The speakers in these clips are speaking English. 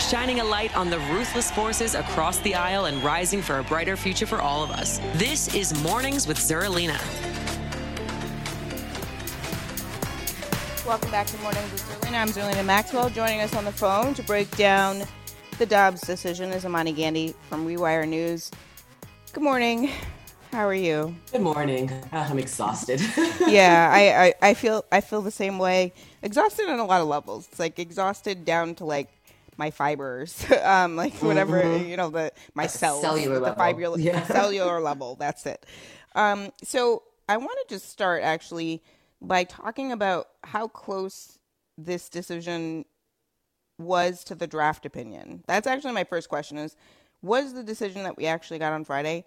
shining a light on the ruthless forces across the aisle and rising for a brighter future for all of us. This is Mornings with Zerlina. Welcome back to Mornings with Zerlina. I'm Zerlina Maxwell. Joining us on the phone to break down the Dobbs decision is Imani Gandhi from Rewire News. Good morning. How are you? Good morning. Uh, I'm exhausted. yeah, I, I, I feel I feel the same way. Exhausted on a lot of levels. It's like exhausted down to like my fibers, um, like whatever mm-hmm. you know, the my cells, cellular the fibril- yeah. cellular level. That's it. Um, so I want to just start actually by talking about how close this decision was to the draft opinion. That's actually my first question: is was the decision that we actually got on Friday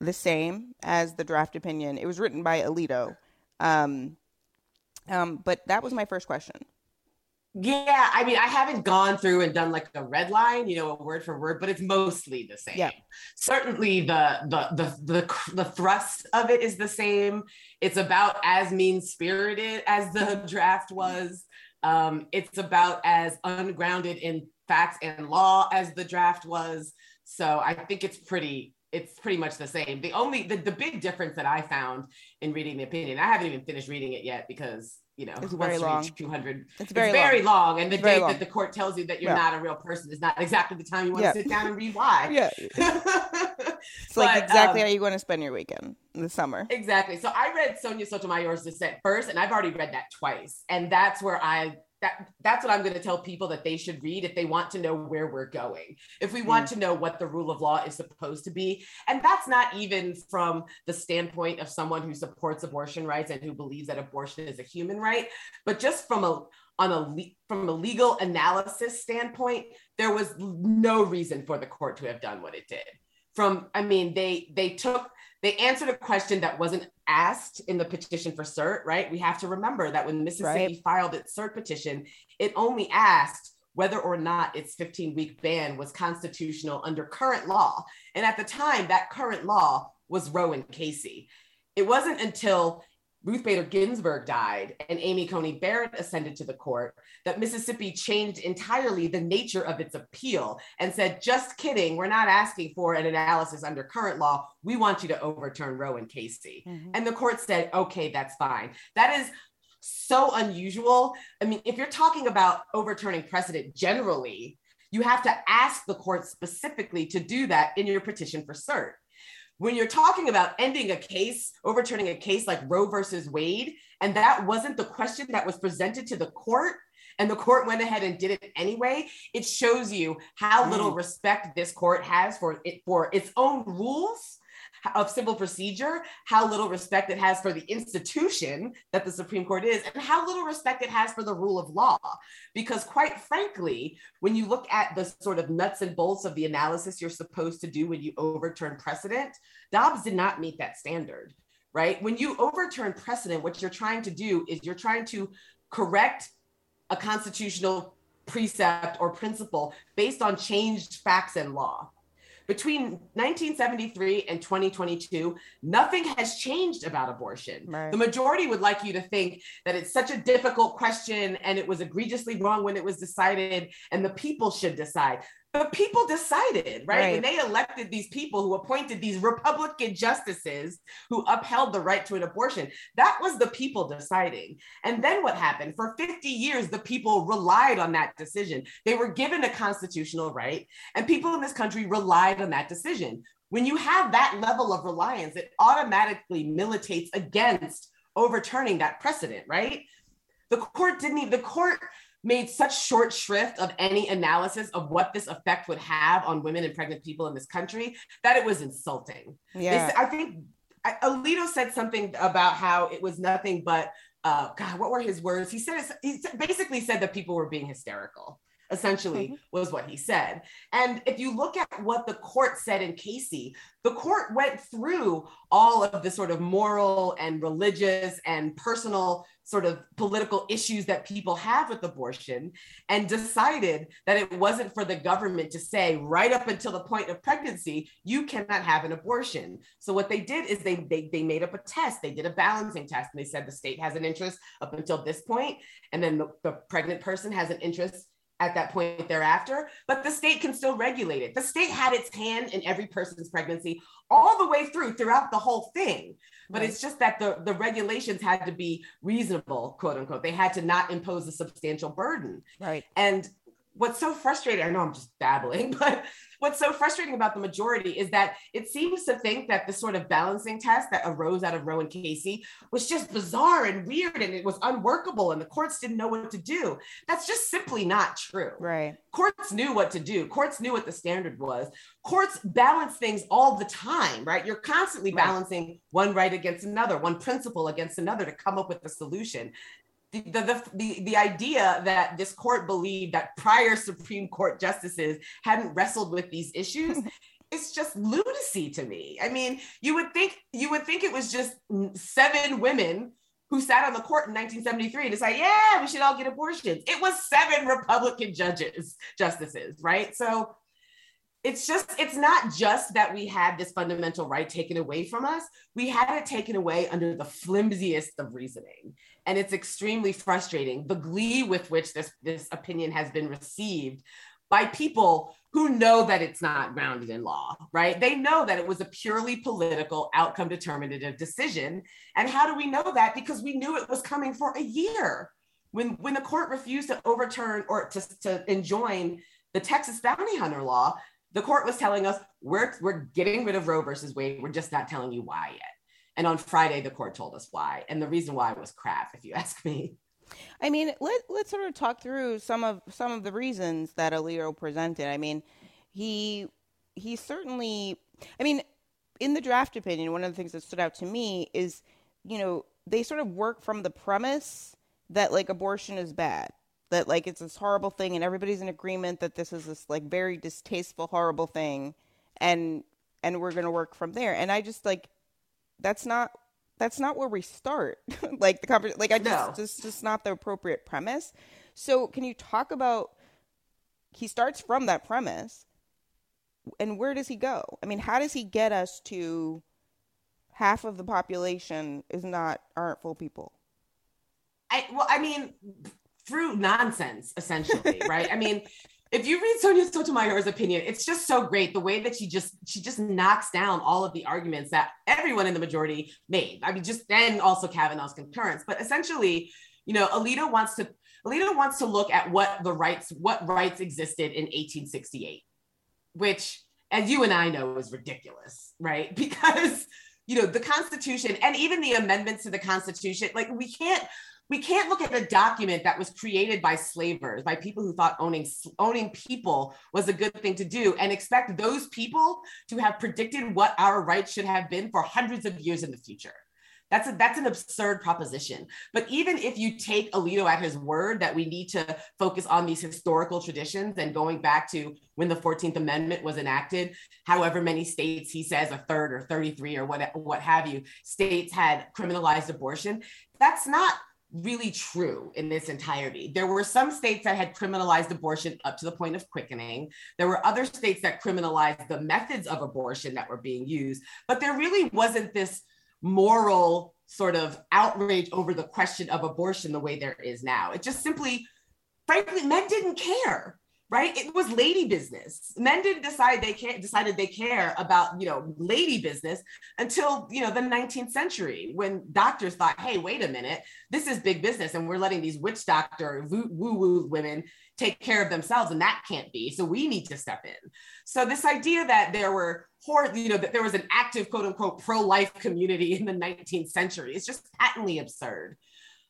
the same as the draft opinion? It was written by Alito. Um, um, but that was my first question. Yeah, I mean, I haven't gone through and done like a red line, you know, a word for word, but it's mostly the same. Yeah. Certainly, the the the the the thrust of it is the same. It's about as mean spirited as the draft was. Um, it's about as ungrounded in facts and law as the draft was. So I think it's pretty it's pretty much the same. The only the, the big difference that I found in reading the opinion, I haven't even finished reading it yet because you know, it's very long. 200. It's very, it's very long. long. And the it's date that the court tells you that you're yeah. not a real person is not exactly the time you want yeah. to sit down and read why. Yeah. it's like exactly um, how you want to spend your weekend in the summer. Exactly. So I read Sonia Sotomayor's dissent first, and I've already read that twice. And that's where I that that's what I'm going to tell people that they should read if they want to know where we're going. If we want mm. to know what the rule of law is supposed to be, and that's not even from the standpoint of someone who supports abortion rights and who believes that abortion is a human right, but just from a on a from a legal analysis standpoint, there was no reason for the court to have done what it did. From I mean, they they took they answered a question that wasn't asked in the petition for cert, right? We have to remember that when Mississippi right. filed its cert petition, it only asked whether or not its 15 week ban was constitutional under current law. And at the time, that current law was Roe and Casey. It wasn't until Ruth Bader Ginsburg died and Amy Coney Barrett ascended to the court, that Mississippi changed entirely the nature of its appeal and said, just kidding, we're not asking for an analysis under current law. We want you to overturn Roe and Casey. Mm-hmm. And the court said, okay, that's fine. That is so unusual. I mean, if you're talking about overturning precedent generally, you have to ask the court specifically to do that in your petition for cert when you're talking about ending a case, overturning a case like Roe versus Wade, and that wasn't the question that was presented to the court, and the court went ahead and did it anyway, it shows you how little mm. respect this court has for it for its own rules of civil procedure, how little respect it has for the institution that the Supreme Court is, and how little respect it has for the rule of law. Because, quite frankly, when you look at the sort of nuts and bolts of the analysis you're supposed to do when you overturn precedent, Dobbs did not meet that standard, right? When you overturn precedent, what you're trying to do is you're trying to correct a constitutional precept or principle based on changed facts and law between 1973 and 2022, nothing has changed about abortion. Right. The majority would like you to think that it's such a difficult question and it was egregiously wrong when it was decided, and the people should decide the people decided, right? right? When they elected these people who appointed these Republican justices who upheld the right to an abortion, that was the people deciding. And then what happened? For 50 years, the people relied on that decision. They were given a constitutional right, and people in this country relied on that decision. When you have that level of reliance, it automatically militates against overturning that precedent, right? The court didn't even, the court made such short shrift of any analysis of what this effect would have on women and pregnant people in this country that it was insulting. Yeah. They, I think I, Alito said something about how it was nothing but uh, God, what were his words? He said he basically said that people were being hysterical essentially mm-hmm. was what he said. And if you look at what the court said in Casey, the court went through all of the sort of moral and religious and personal sort of political issues that people have with abortion and decided that it wasn't for the government to say right up until the point of pregnancy you cannot have an abortion. So what they did is they they, they made up a test. They did a balancing test. And they said the state has an interest up until this point. And then the, the pregnant person has an interest at that point thereafter, but the state can still regulate it. The state had its hand in every person's pregnancy all the way through, throughout the whole thing. But right. it's just that the, the regulations had to be reasonable, quote unquote. They had to not impose a substantial burden. Right. And what's so frustrating, I know I'm just babbling, but what's so frustrating about the majority is that it seems to think that the sort of balancing test that arose out of Roe and Casey was just bizarre and weird and it was unworkable and the courts didn't know what to do. That's just simply not true. Right. Courts knew what to do. Courts knew what the standard was. Courts balance things all the time, right? You're constantly balancing one right against another, one principle against another to come up with a solution the, the, the, the idea that this court believed that prior Supreme Court justices hadn't wrestled with these issues it's just lunacy to me. I mean, you would think you would think it was just seven women who sat on the court in 1973 and decided, yeah, we should all get abortions. It was seven Republican judges, justices, right? So it's just it's not just that we had this fundamental right taken away from us. We had it taken away under the flimsiest of reasoning. And it's extremely frustrating the glee with which this this opinion has been received by people who know that it's not grounded in law right? They know that it was a purely political outcome determinative decision. And how do we know that? Because we knew it was coming for a year. When when the court refused to overturn or to, to enjoin the Texas bounty hunter law, the court was telling us we're we're getting rid of Roe versus Wade. We're just not telling you why yet. And on Friday, the court told us why, and the reason why was crap, if you ask me. I mean, let let's sort of talk through some of some of the reasons that Alito presented. I mean, he he certainly. I mean, in the draft opinion, one of the things that stood out to me is, you know, they sort of work from the premise that like abortion is bad that like it's this horrible thing and everybody's in agreement that this is this like very distasteful horrible thing and and we're going to work from there. And i just like that's not that's not where we start. Like the conversation like i just no. just just not the appropriate premise. So can you talk about he starts from that premise and where does he go? I mean how does he get us to half of the population is not aren't full people? I well, I mean, through nonsense, essentially, right? I mean, if you read Sonia Sotomayor's opinion, it's just so great the way that she just she just knocks down all of the arguments that everyone in the majority made. I mean, just then also Kavanaugh's concurrence, but essentially, you know, Alito wants to Alito wants to look at what the rights what rights existed in 1868, which, as you and I know, is ridiculous, right? Because you know the Constitution and even the amendments to the Constitution, like we can't we can't look at a document that was created by slavers, by people who thought owning owning people was a good thing to do, and expect those people to have predicted what our rights should have been for hundreds of years in the future. That's a, that's an absurd proposition. But even if you take Alito at his word that we need to focus on these historical traditions and going back to when the 14th Amendment was enacted, however many states he says, a third or 33 or what, what have you, states had criminalized abortion, that's not really true in this entirety. There were some states that had criminalized abortion up to the point of quickening. There were other states that criminalized the methods of abortion that were being used, but there really wasn't this moral sort of outrage over the question of abortion the way there is now. It just simply, frankly, men didn't care right? It was lady business. Men didn't decide they can't decided they care about, you know, lady business until, you know, the 19th century when doctors thought, hey, wait a minute, this is big business. And we're letting these witch doctor woo-woo women take care of themselves. And that can't be. So we need to step in. So this idea that there were you know, that there was an active quote unquote pro-life community in the 19th century is just patently absurd.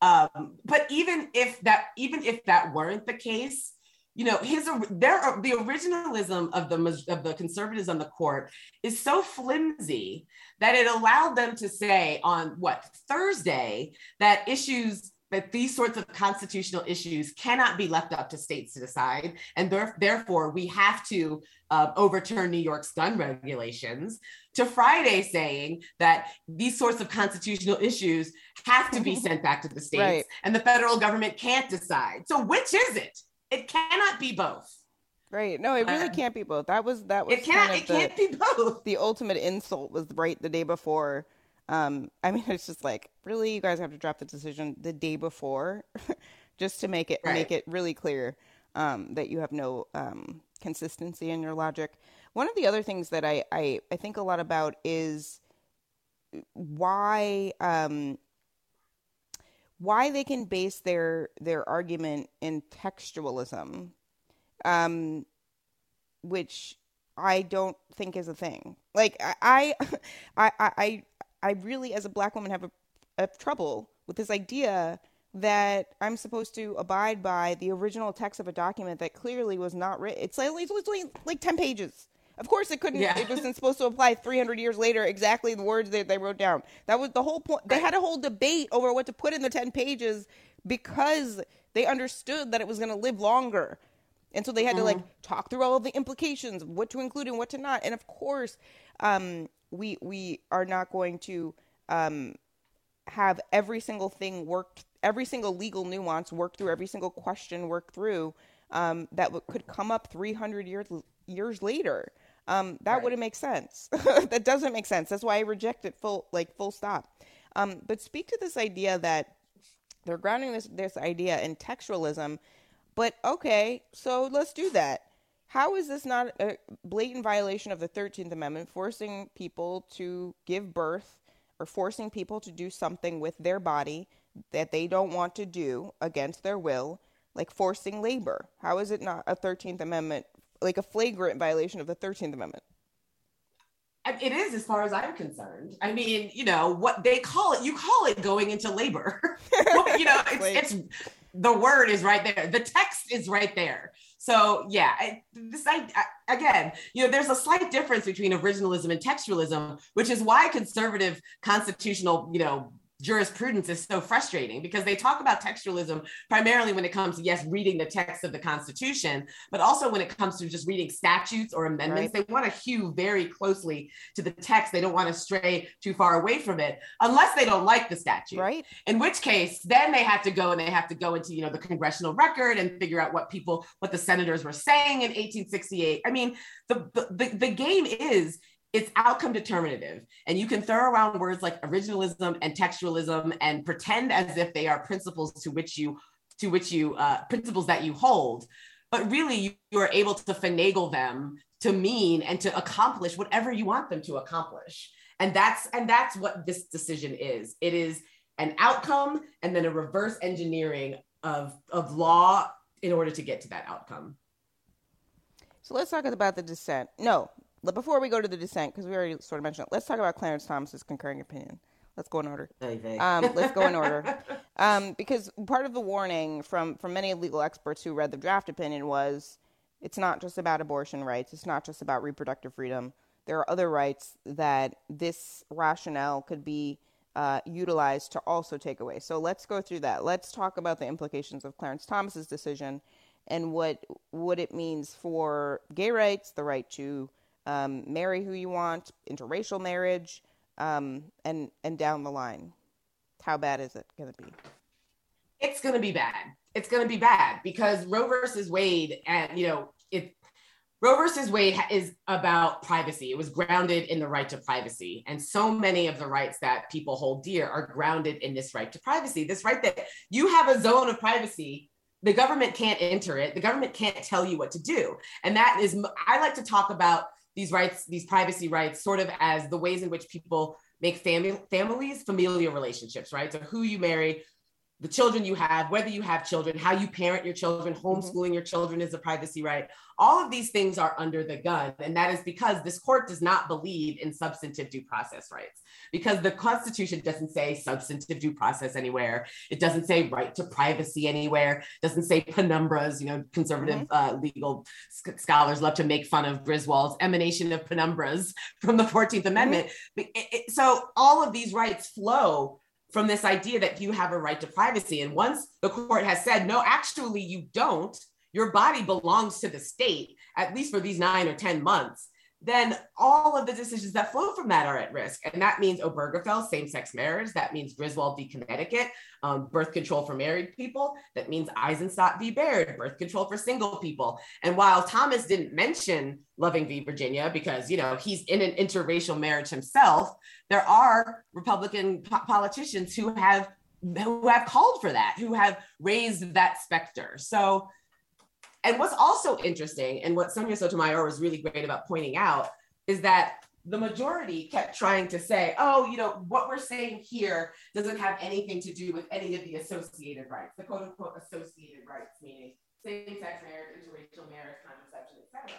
Um, but even if that, even if that weren't the case, you know his there the originalism of the of the conservatives on the court is so flimsy that it allowed them to say on what thursday that issues that these sorts of constitutional issues cannot be left up to states to decide. And there, therefore we have to uh, overturn new york's gun regulations to friday saying that these sorts of constitutional issues have to be sent back to the states right. and the federal government can't decide. So which is it it cannot be both. Right. No, it really uh, can't be both. That was that was it can't. Kind of it the, can't be both. The ultimate insult was right the day before. Um, I mean, it's just like really, you guys have to drop the decision the day before, just to make it right. make it really clear um, that you have no um, consistency in your logic. One of the other things that I I, I think a lot about is why um, why they can base their their argument in textualism, um, which I don't think is a thing. Like I, I, I, I, really, as a black woman, have a, a trouble with this idea that I'm supposed to abide by the original text of a document that clearly was not written. It's like it's like, like ten pages. Of course, it couldn't. Yeah. It wasn't supposed to apply 300 years later exactly the words that they wrote down. That was the whole point. They had a whole debate over what to put in the 10 pages because they understood that it was going to live longer. And so they had mm-hmm. to like mm-hmm. talk through all of the implications, what to include and what to not. And of course, um, we we are not going to um, have every single thing worked, every single legal nuance worked through, every single question worked through um, that w- could come up 300 years years later. Um, that right. wouldn't make sense. that doesn't make sense. That's why I reject it full, like full stop. Um, but speak to this idea that they're grounding this this idea in textualism. But okay, so let's do that. How is this not a blatant violation of the Thirteenth Amendment, forcing people to give birth or forcing people to do something with their body that they don't want to do against their will, like forcing labor? How is it not a Thirteenth Amendment like a flagrant violation of the 13th Amendment. It is, as far as I'm concerned. I mean, you know what they call it. You call it going into labor. you know, it's, it's, the word is right there. The text is right there. So yeah, I, this I, I, again, you know, there's a slight difference between originalism and textualism, which is why conservative constitutional, you know, jurisprudence is so frustrating because they talk about textualism primarily when it comes to yes reading the text of the constitution but also when it comes to just reading statutes or amendments. Right. they want to hew very closely to the text. They don't want to stray too far away from it unless they don't like the statute right. in which case then they have to go and they have to go into you know the congressional record and figure out what people what the senators were saying in 1868 i mean the the, the game is it's outcome determinative. And you can throw around words like originalism and textualism and pretend as if they are principles to which you to which you uh, principles that you hold. But really you, you are able to finagle them to mean and to accomplish whatever you want them to accomplish. And that's and that's what this decision is. It is an outcome and then a reverse engineering of of law in order to get to that outcome. So let's talk about the dissent. No before we go to the dissent, because we already sort of mentioned it, let's talk about Clarence Thomas's concurring opinion. Let's go in order. Um, let's go in order, um, because part of the warning from from many legal experts who read the draft opinion was, it's not just about abortion rights. It's not just about reproductive freedom. There are other rights that this rationale could be uh, utilized to also take away. So let's go through that. Let's talk about the implications of Clarence Thomas's decision and what what it means for gay rights, the right to um, marry who you want, interracial marriage, um, and and down the line. How bad is it going to be? It's going to be bad. It's going to be bad because Roe versus Wade, and you know, it Roe versus Wade is about privacy. It was grounded in the right to privacy. And so many of the rights that people hold dear are grounded in this right to privacy. This right that you have a zone of privacy, the government can't enter it, the government can't tell you what to do. And that is, I like to talk about these rights, these privacy rights, sort of as the ways in which people make family families, familial relationships, right? So who you marry, the children you have, whether you have children, how you parent your children, mm-hmm. homeschooling mm-hmm. your children is a privacy right. All of these things are under the gun. And that is because this court does not believe in substantive due process rights, because the Constitution doesn't say substantive due process anywhere. It doesn't say right to privacy anywhere. It doesn't say penumbras. You know, conservative mm-hmm. uh, legal scholars love to make fun of Griswold's emanation of penumbras from the 14th mm-hmm. Amendment. Mm-hmm. It, it, so all of these rights flow from this idea that you have a right to privacy. And once the court has said, no, actually, you don't, your body belongs to the state, at least for these nine or 10 months, then all of the decisions that flow from that are at risk. And that means Obergefell, same sex marriage. That means Griswold v. Connecticut, um, birth control for married people. That means Eisenstadt v. Baird, birth control for single people. And while Thomas didn't mention Loving v. Virginia because, you know, he's in an interracial marriage himself, there are Republican po- politicians who have who have called for that, who have raised that specter. So and what's also interesting, and what Sonia Sotomayor was really great about pointing out, is that the majority kept trying to say, oh, you know, what we're saying here doesn't have anything to do with any of the associated rights, the quote unquote associated rights, meaning same sex marriage, interracial marriage, contraception, etc.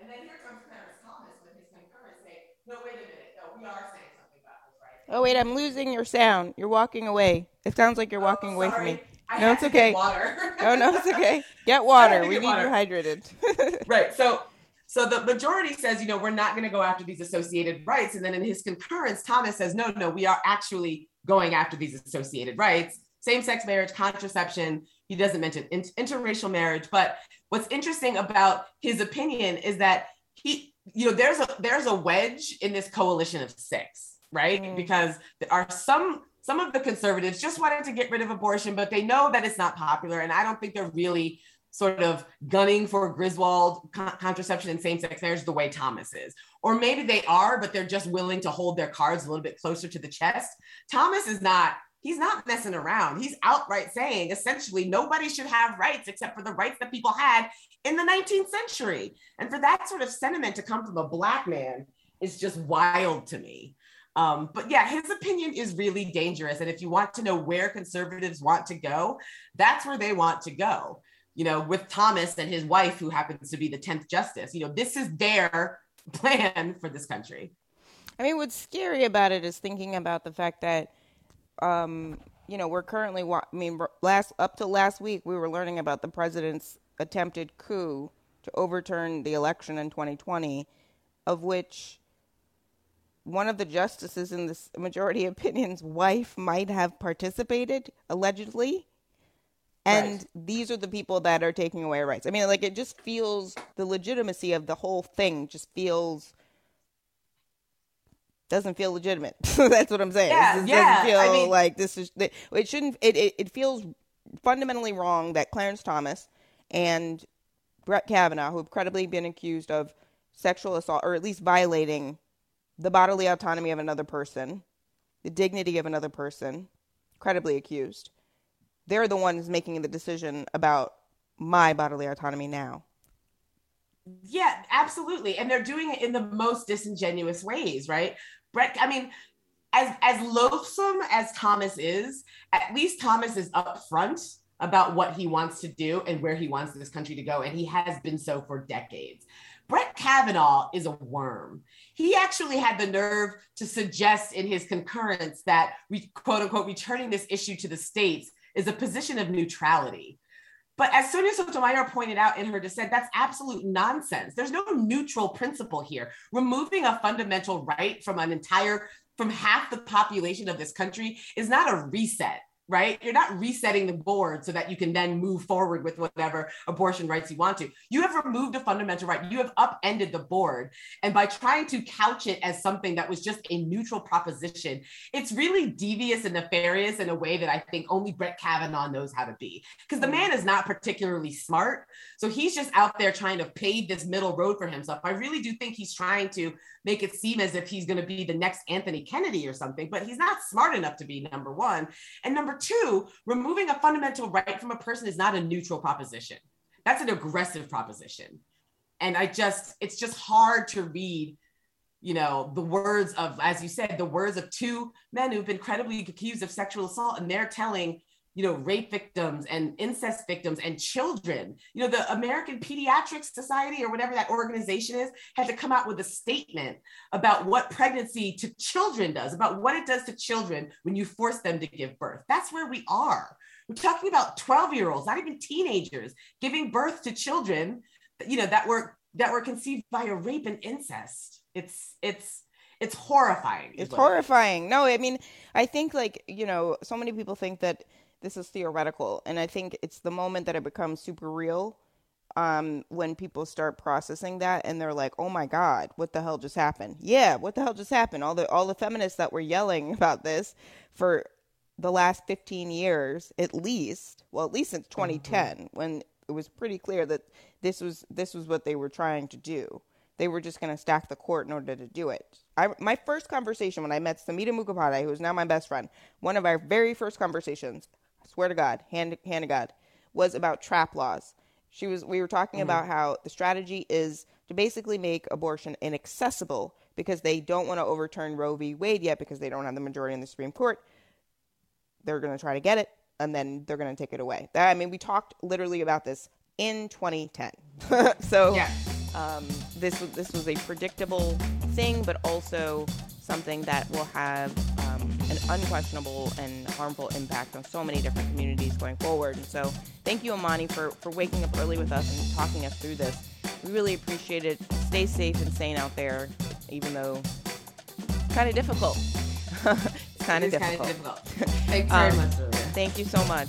And then here comes Clarence Thomas with his concurrence saying, no, wait a minute, no, we are saying something about this, right? Oh, wait, I'm losing your sound. You're walking away. It sounds like you're walking oh, away from me. I no, it's okay. Water. oh no, it's okay. Get water. We need water. you hydrated. right. So so the majority says, you know, we're not going to go after these associated rights. And then in his concurrence, Thomas says, no, no, we are actually going after these associated rights. Same-sex marriage, contraception. He doesn't mention interracial marriage. But what's interesting about his opinion is that he, you know, there's a there's a wedge in this coalition of six, right? Mm. Because there are some some of the conservatives just wanted to get rid of abortion, but they know that it's not popular. And I don't think they're really sort of gunning for Griswold con- contraception and same sex marriage the way Thomas is. Or maybe they are, but they're just willing to hold their cards a little bit closer to the chest. Thomas is not. He's not messing around. He's outright saying essentially nobody should have rights except for the rights that people had in the 19th century. And for that sort of sentiment to come from a Black man is just wild to me. Um, but yeah, his opinion is really dangerous. And if you want to know where conservatives want to go, that's where they want to go. You know, with Thomas and his wife, who happens to be the 10th justice, you know, this is their plan for this country. I mean, what's scary about it is thinking about the fact that, um, you know, we're currently, I mean, last up to last week, we were learning about the president's attempted coup to overturn the election in 2020, of which one of the justices in this majority opinion's wife might have participated allegedly and right. these are the people that are taking away rights i mean like it just feels the legitimacy of the whole thing just feels doesn't feel legitimate that's what i'm saying yeah, it yeah. doesn't feel I mean, like this is it shouldn't it, it, it feels fundamentally wrong that clarence thomas and brett kavanaugh who have credibly been accused of sexual assault or at least violating the bodily autonomy of another person, the dignity of another person, credibly accused, they're the ones making the decision about my bodily autonomy now. Yeah, absolutely. And they're doing it in the most disingenuous ways, right? Brett, I mean, as as loathsome as Thomas is, at least Thomas is upfront about what he wants to do and where he wants this country to go. And he has been so for decades. Brett Kavanaugh is a worm. He actually had the nerve to suggest in his concurrence that, we, quote unquote, returning this issue to the states is a position of neutrality. But as Sonia Sotomayor pointed out in her dissent, that's absolute nonsense. There's no neutral principle here. Removing a fundamental right from an entire, from half the population of this country is not a reset right? You're not resetting the board so that you can then move forward with whatever abortion rights you want to. You have removed a fundamental right. You have upended the board. And by trying to couch it as something that was just a neutral proposition, it's really devious and nefarious in a way that I think only Brett Kavanaugh knows how to be. Because the mm. man is not particularly smart. So he's just out there trying to pave this middle road for himself. I really do think he's trying to make it seem as if he's going to be the next Anthony Kennedy or something, but he's not smart enough to be number one. And number two, removing a fundamental right from a person is not a neutral proposition. That's an aggressive proposition. And I just, it's just hard to read, you know, the words of, as you said, the words of two men who've been credibly accused of sexual assault, and they're telling you know, rape victims and incest victims and children. You know, the American Pediatric Society or whatever that organization is had to come out with a statement about what pregnancy to children does, about what it does to children when you force them to give birth. That's where we are. We're talking about 12 year olds, not even teenagers, giving birth to children, you know, that were that were conceived by a rape and incest. It's it's it's horrifying. It's horrifying. No, I mean, I think like, you know, so many people think that this is theoretical. And I think it's the moment that it becomes super real um, when people start processing that and they're like, "Oh my God, what the hell just happened?" Yeah, what the hell just happened? All the all the feminists that were yelling about this for the last 15 years, at least, well, at least since 2010, mm-hmm. when it was pretty clear that this was this was what they were trying to do. They were just going to stack the court in order to do it. I, my first conversation when I met Samita Mukhopadhyay, who is now my best friend, one of our very first conversations, swear to God, hand, hand to God, was about trap laws. She was. We were talking mm-hmm. about how the strategy is to basically make abortion inaccessible because they don't want to overturn Roe v. Wade yet because they don't have the majority in the Supreme Court. They're going to try to get it, and then they're going to take it away. That, I mean, we talked literally about this in 2010. so yeah. um, this this was a predictable thing, but also something that will have um, an unquestionable and harmful impact on so many different communities going forward. And so, thank you, Imani, for for waking up early with us and talking us through this. We really appreciate it. Stay safe and sane out there, even though it's kind of difficult. it's kind of difficult. difficult. Thanks very um, much. Thank you so much.